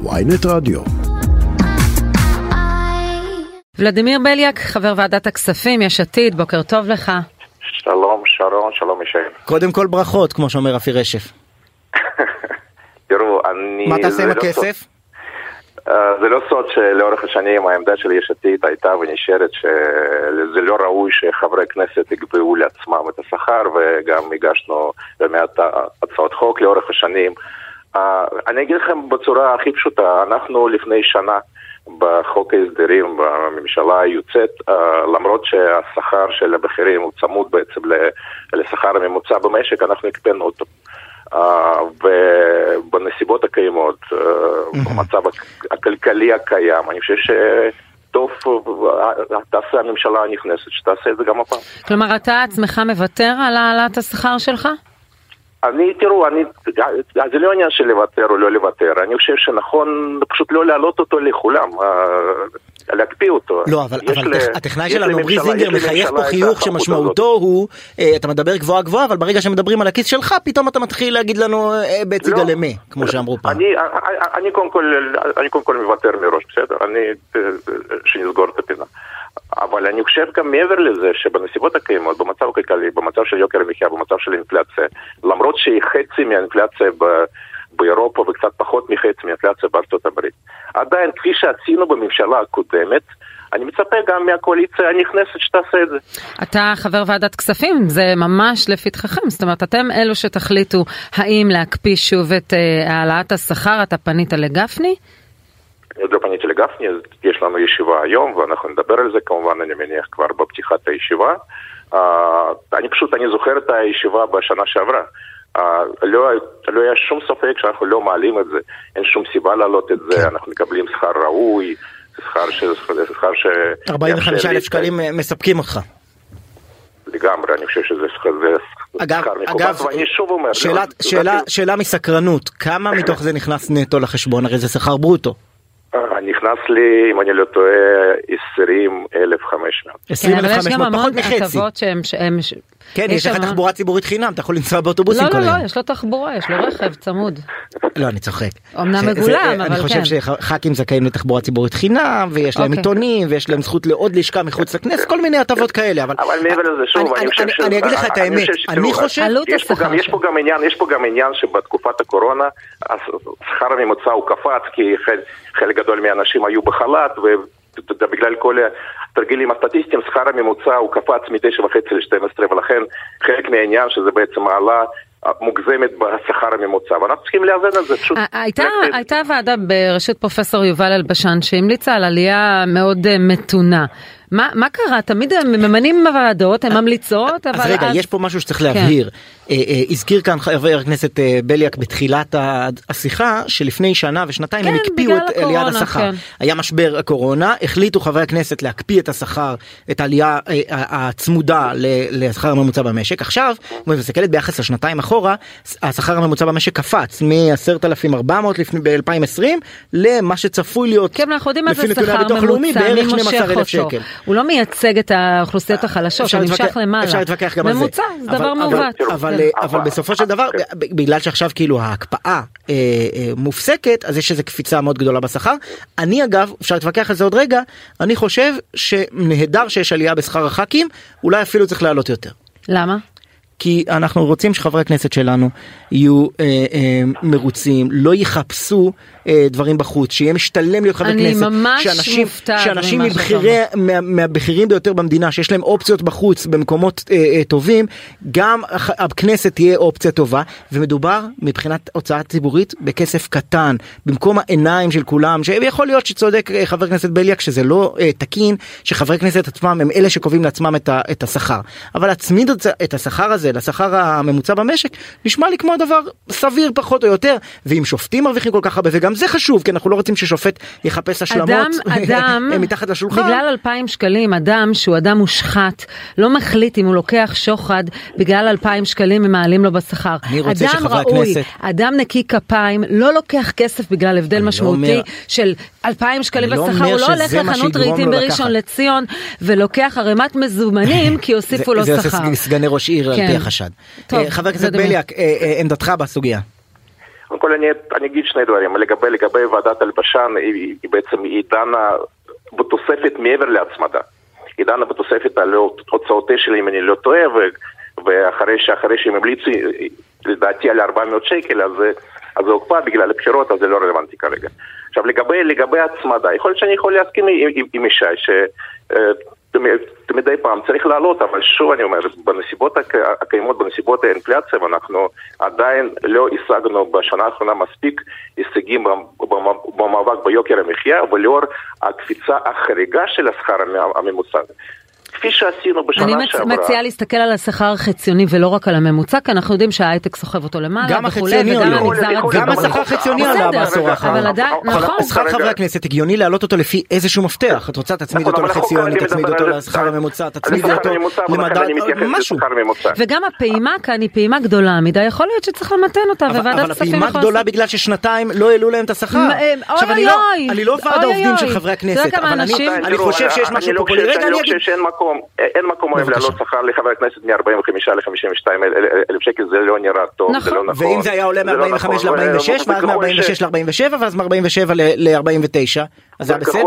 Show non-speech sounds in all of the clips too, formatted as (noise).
ויינט רדיו. ולדימיר בליאק, חבר ועדת הכספים, יש עתיד, בוקר טוב לך. שלום שרון, שלום מישל. קודם כל ברכות, כמו שאומר רפי רשף. (laughs) תראו, אני... מה תעשה עם זה לא הכסף? סוד- אה, זה לא סוד שלאורך השנים העמדה של יש עתיד הייתה ונשארת שזה לא ראוי שחברי כנסת יקבעו לעצמם את השכר וגם הגשנו במעט הצעות חוק לאורך השנים. אה, אני אגיד לכם בצורה הכי פשוטה, אנחנו לפני שנה בחוק ההסדרים בממשלה היוצאת, אה, למרות שהשכר של הבכירים הוא צמוד בעצם ל- לשכר הממוצע במשק, אנחנו הקפאנו אותו. אה, ובנסיבות הקיימות, במצב הכ- הכלכלי הקיים, אני חושב שטוב אה, תעשה הממשלה הנכנסת שתעשה את זה גם הפעם. כלומר, אתה עצמך מוותר על העלאת השכר שלך? אני, תראו, אני, זה לא עניין של לוותר או לא לוותר, אני חושב שנכון פשוט לא להעלות אותו לכולם, אה, להקפיא אותו. לא, אבל, אבל ל- הטכ- הטכנאי שלנו, עמרי זינגר, מחייך פה חיוך הסמכות הזאת. שמשמעותו הוא, אה, אתה מדבר גבוהה גבוהה, אבל ברגע שמדברים על הכיס שלך, פתאום אתה מתחיל להגיד לנו אה, בצידה לא. למי, כמו שאמרו פעם. אני, אני, אני, קודם כל, אני קודם כל מוותר מראש, בסדר? אני, אה, שנסגור את הפינה. אבל אני חושב גם מעבר לזה שבנסיבות הקיימות, במצב הכלכלי, במצב של יוקר המחיה, במצב של אינפלציה, למרות שהיא חצי מהאינפלציה ב... באירופה וקצת פחות מחצי מהאינפלציה בארצות הברית. עדיין, כפי שעשינו בממשלה הקודמת, אני מצפה גם מהקואליציה הנכנסת שתעשה את זה. אתה חבר ועדת כספים, זה ממש לפתחכם, זאת אומרת, אתם אלו שתחליטו האם להקפיא שוב את אה, העלאת השכר, אתה פנית לגפני? לא פניתי לגפני, יש לנו ישיבה היום ואנחנו נדבר על זה כמובן, אני מניח כבר בפתיחת הישיבה. Uh, אני פשוט, אני זוכר את הישיבה בשנה שעברה. Uh, לא, לא היה שום ספק שאנחנו לא מעלים את זה, אין שום סיבה להעלות את זה, אנחנו מקבלים שכר ראוי, שכר ש... שכר ש... 45 יאפשר לי- אלף שקלים אה, מספקים אותך. לגמרי, אני חושב שזה שכר אגב, אגב, ואני שוב אומר, שאלה, לא, שאלה, לדעתי- שאלה מסקרנות, כמה מתוך זה נכנס נטו לחשבון? הרי זה שכר ברוטו. אה, נכנס לי, אם אני לא טועה, 20,500. כן, אבל יש 25 גם פחות המון מחצי. הטבות שהם... שהם- כן, יש לך תחבורה ציבורית חינם, אתה יכול לנסוע באוטובוסים לא, כל לא, היום. לא, יש לו תחבורה, יש לו רכב צמוד. לא, אני צוחק. אמנם מגולם, זה- אבל אני חושב כן. שח"כים זכאים לתחבורה ציבורית חינם, ויש להם אוקיי. עיתונים, ויש להם זכות לעוד לשכה מחוץ לכנסת, כל מיני הטבות כאלה, אבל... אבל מעבר לזה, שוב, אני חושב ש... אני אגיד לך את האמת, אני חושב... יש פה, גם, עניין, יש פה גם עניין שבתקופת הקורונה השכר הממוצע הוא קפץ כי חלק, חלק גדול מהאנשים היו בחל"ת ובגלל כל התרגילים הסטטיסטיים שכר הממוצע הוא קפץ מ-9.5 ל-12 ולכן חלק מהעניין שזה בעצם העלה מוגזמת בשכר הממוצע ואנחנו צריכים לאזן את זה פשוט. הייתה, הייתה ועדה בראשות פרופסור יובל אלבשן שהמליצה על עלייה מאוד אה, מתונה. מה, מה קרה? תמיד הם ממנים ועדות, הן ממליצות, אבל... אז רגע, אז- יש פה משהו שצריך כן. להבהיר. הזכיר כאן חבר הכנסת אה, בליאק בתחילת השיחה שלפני שנה ושנתיים הם כן, הקפיאו בגלל את עליית הקורונה, השכר. כן. היה משבר הקורונה, החליטו חברי הכנסת להקפיא את השכר, את העלייה אה, הצמודה לשכר הממוצע במשק. עכשיו, אם את מסתכלת ביחס לשנתיים אחורה, השכר הממוצע במשק קפץ מ-10,400 לפני ב-2020 למה שצפוי להיות כן, אנחנו יודעים מה זה שכר ממוצע, בערך מי מושך 12,000 אותו. שקל. הוא לא מייצג את האוכלוסיות החלשות, הוא נמשך למעלה. אפשר להתווכח גם על זה. ממוצע, זה דבר מעוות. אבל, כן. אבל אבל- בסופו של דבר. ב- בגלל שעכשיו כאילו ההקפאה אה, אה, מופסקת, אז יש איזו קפיצה מאוד גדולה בשכר. אני אגב, אפשר להתווכח על זה עוד רגע, אני חושב שנהדר שיש עלייה בשכר הח"כים, אולי אפילו צריך להעלות יותר. למה? כי אנחנו רוצים שחברי הכנסת שלנו יהיו אה, אה, מרוצים, לא יחפשו אה, דברים בחוץ, שיהיה משתלם להיות חבר אני כנסת. ממש שאנשים, מופתעת שאנשים מבכירי, מה, מהבכירים ביותר במדינה, שיש להם אופציות בחוץ במקומות אה, אה, טובים, גם הכנסת תהיה אופציה טובה, ומדובר מבחינת הוצאה ציבורית בכסף קטן, במקום העיניים של כולם, שיכול להיות שצודק אה, חבר הכנסת בליאק שזה לא אה, תקין, שחברי כנסת עצמם הם אלה שקובעים לעצמם את, ה, את השכר. אבל להצמיד את השכר הזה לשכר הממוצע במשק, נשמע לי כמו דבר סביר פחות או יותר, ואם שופטים מרוויחים כל כך הרבה, וגם זה חשוב, כי אנחנו לא רוצים ששופט יחפש השלמות אדם, אדם, (laughs) מתחת לשולחן. בגלל אלפיים שקלים, אדם שהוא אדם מושחת, לא מחליט אם הוא לוקח שוחד, בגלל אלפיים שקלים הם מעלים לו בשכר. אני רוצה אדם שחברי ראוי, הכנסת- אדם נקי כפיים, לא לוקח כסף בגלל הבדל לא משמעותי אומר- של אלפיים שקלים אני לא בשכר, אומר הוא לא הולך לחנות רהיטים בראשון. לציון, ולוקח ערימת מזומנים, (laughs) כי הוסיפו זה- לו זה שכר. עושה סגני ראש עיר כן. פי החשד. טוב, אה, חבר הכנסת. בליאק, אה, אה, עמדתך בסוגיה. קודם כל אני, אני אגיד שני דברים. לגבי, לגבי ועדת אלבשן, היא, היא בעצם, היא דנה בתוספת מעבר להצמדה. היא דנה בתוספת על הוצאותיה שלי, אם אני לא טועה, ו, ואחרי שאחרי שהם המליצו, לדעתי על 400 שקל, אז, אז זה הוקפא בגלל הבחירות, אז זה לא רלוונטי כרגע. עכשיו לגבי, לגבי הצמדה, יכול להיות שאני יכול להסכים עם, עם, עם ישי, ש... מדי פעם צריך לעלות, אבל שוב אני אומר, בנסיבות הקיימות, בנסיבות האינפלציה, ואנחנו עדיין לא השגנו בשנה האחרונה מספיק הישגים במאבק ביוקר המחיה, ולאור הקפיצה החריגה של השכר הממוצע. כפי שעשינו בשנה אני שעברה. אני מציעה להסתכל על השכר החציוני ולא רק על הממוצע, כי אנחנו יודעים שההייטק סוחב אותו למעלה גם וכולי, החציוני וגם. המגזר הציבורי. גם השכר החציוני עלה בעשור האחרון. אבל עדיין, נכון. שכר חברי הכנסת הגיוני להעלות אותו לפי איזשהו מפתח. את רוצה תצמיד אותו אבל כרגע תצמיד אותו על- לשכר הממוצע, תצמיד אותו למדד, משהו. וגם הפעימה כאן היא פעימה גדולה מדי, יכול להיות שצריך למתן אותה, אבל וועדת אבל כספים הפעימה יכולה גדולה בגלל ששנתיים לא העלו להם את השכר. אה, עכשיו אוי אני לא- לא ועד אוי העובדים של אוי. חברי הכנסת, כמה אבל אני- אנשים- אני תראו, חושב שיש משהו לא פופוליסטי. לא מקום, אין מקום היום. להעלות שכר לחבר הכנסת מ-45 ל-52 אלף שקל, זה לא נראה טוב, זה לא נכון. נכון. ואם זה היה עולה לא מ-45 נכון, ל-46 ו- ואז וככל מ-46 ש- ל-47 ואז מ-47 ל-49 אז זה בסדר?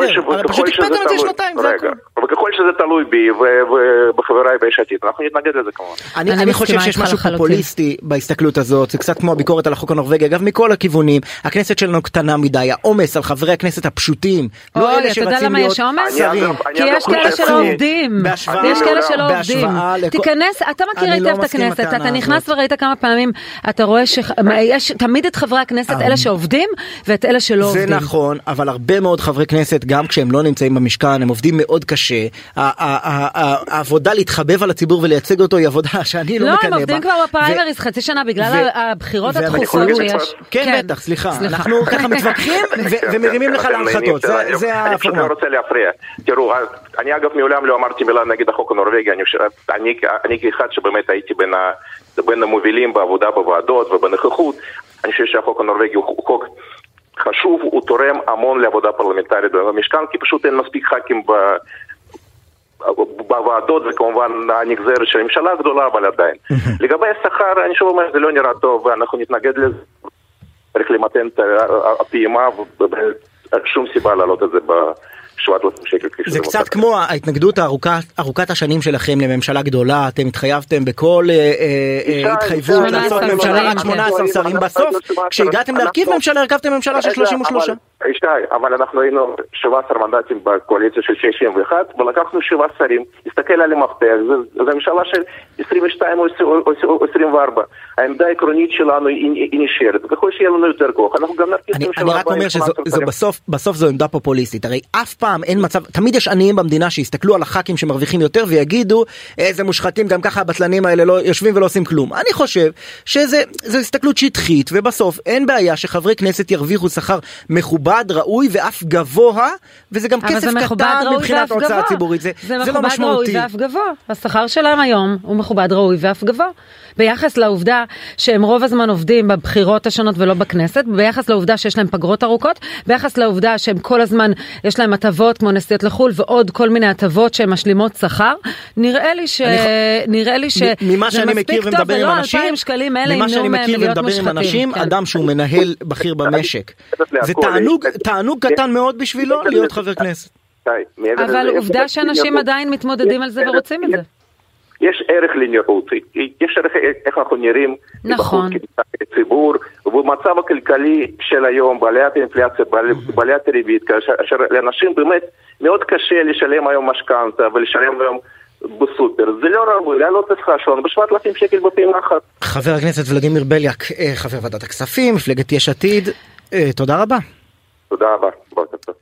פשוט שזה הקפאתם את זה תלוי- שנתיים זה הכול. וככל שזה תלוי בי ובחבריי ביש עתיד, אנחנו נתנגד לזה כמובן. אני, חושב שיש משהו. פופוליסטי בהסתכלות הזאת זה קצת כמו הביקורת על החוק הנורבגי אגב מכל הכיוונים הכנסת שלנו קטנה מדי העומס על חברי הכנסת הפשוטים לא אוי, אלה אתה יודע שרצים למה להיות יש עומס? אני שרים כי יש כאלה שלא עובדים, בהשוואה- יש כאלה שלא עובדים, לכל- תיכנס, אתה מכיר לא היטב את הכנסת, אתה הטענה נכנס. וראית כמה פעמים, אתה רואה שיש תמיד את חברי הכנסת, אלה שעובדים ואת אלה שלא זה עובדים. נכון אבל הרבה מאוד חברי כנסת גם כשהם לא נמצאים במשכן הם עובדים מאוד קשה ה- ה- ה- ה- העבודה להתחבב על הציבור ולייצג אותו היא עבודה (laughs) שאני לא לא, מקנא הם בה. עובדים כבר בפריימריז חצי שנה בגלל הבחירות התכופות שיש. להגיד כן בטח סליחה. אנחנו ככה מתווכחים כן, ומרימים כן, לך להנחתות זה- זה אני פשוט לא הפורמט. רוצה להפריע. תראו, אני אגב מעולם לא אמרתי מילה נגד החוק הנורבגי, אני חושב- אני- אני כאחד שבאמת הייתי בין ה- בין המובילים בעבודה בוועדות ובנוכחות, אני חושב שהחוק הנורבגי הוא חוק חשוב, הוא תורם המון לעבודה פרלמנטרית במשכן, כי פשוט אין מספיק ח"כים ב... בוועדות וכמובן הנגזרת של הממשלה הגדולה, אבל עדיין. (laughs) לגבי השכר, אני שוב אומר, זה לא נראה טוב ואנחנו נתנגד לזה. צריך למתן את הפעימה שום סיבה להעלות את זה ב-7,000 שקל. זה קצת. כמו ההתנגדות הארוכה- ארוכת השנים שלכם לממשלה גדולה אתם התחייבתם בכל אה, אה, אה, התחייבות לעשות ממשלה רק כן. 18 שרים בסוף היינו 17, כשהגעתם להרכיב ממשלה הרכבתם ממשלה של רגע, 33 ישי, אבל אנחנו היינו 17 מנדטים בקואליציה של 61 ולקחנו 7 שרים. תסתכל על המפתח, זו ממשלה של 22 או 20 או 24. העמדה העקרונית שלנו היא נשארת. ככל שיהיה לנו יותר כוח, אנחנו גם נרכיב את אני, רק אומר 18 שזו שרים. בסוף בסוף זו עמדה פופוליסטית הרי אף פעם אין מצב תמיד יש עניים במדינה שיסתכלו על הח"כים שמרוויחים יותר ויגידו איזה מושחתים גם ככה הבטלנים האלה לא יושבים ולא עושים כלום אני חושב שזה זו הסתכלות שטחית ובסוף אין בעיה שחברי כנסת ירוויחו שכר מכובד ראוי ואף גבוה וזה גם כסף זה מכובד קטן מבחינת ההוצאה. הציבורית זה, זה זה לא מכובד משמעותי. ראוי ואף גבוה. השכר שלהם היום הוא מכובד ראוי ואף גבוה. ביחס לעובדה שהם רוב הזמן עובדים בבחירות השונות ולא בכנסת, ביחס לעובדה שיש להם פגרות ארוכות, ביחס לעובדה שהם כל הזמן, יש להם הטבות כמו נסיעות לחו"ל ועוד כל מיני הטבות שהן משלימות שכר, נראה לי ש... אני נראה לי שזה ממה שאני מספיק מכיר טוב ומדבר עם ולא אנשים, 2,000 שקלים אלה ממה שאני ימנעו מהם מכיר להיות ומדבר עם מושחתים. אנשים, כן. אדם שהוא מנהל בכיר במשק, זה תענוג, תענוג קטן מאוד בשבילו להיות חבר כנסת. אבל עובדה שאנשים עדיין מתמודדים על זה ורוצים את זה. יש ערך לנראות, יש ערך איך אנחנו נראים נכון. מבחוץ כציבור, ובמצב הכלכלי של היום, בעליית האינפלציה, בעל- בעליית הריבית, כאשר לאנשים באמת מאוד קשה לשלם היום משכנתה ולשלם היום בסופר, זה לא ראוי להעלות את השכר שלנו ב-7,000 שקל בפעימה אחת. חבר הכנסת ולדימיר בליאק, אה, חבר ועדת הכספים, מפלגת יש עתיד, אה, תודה רבה. תודה רבה, בוקר טוב.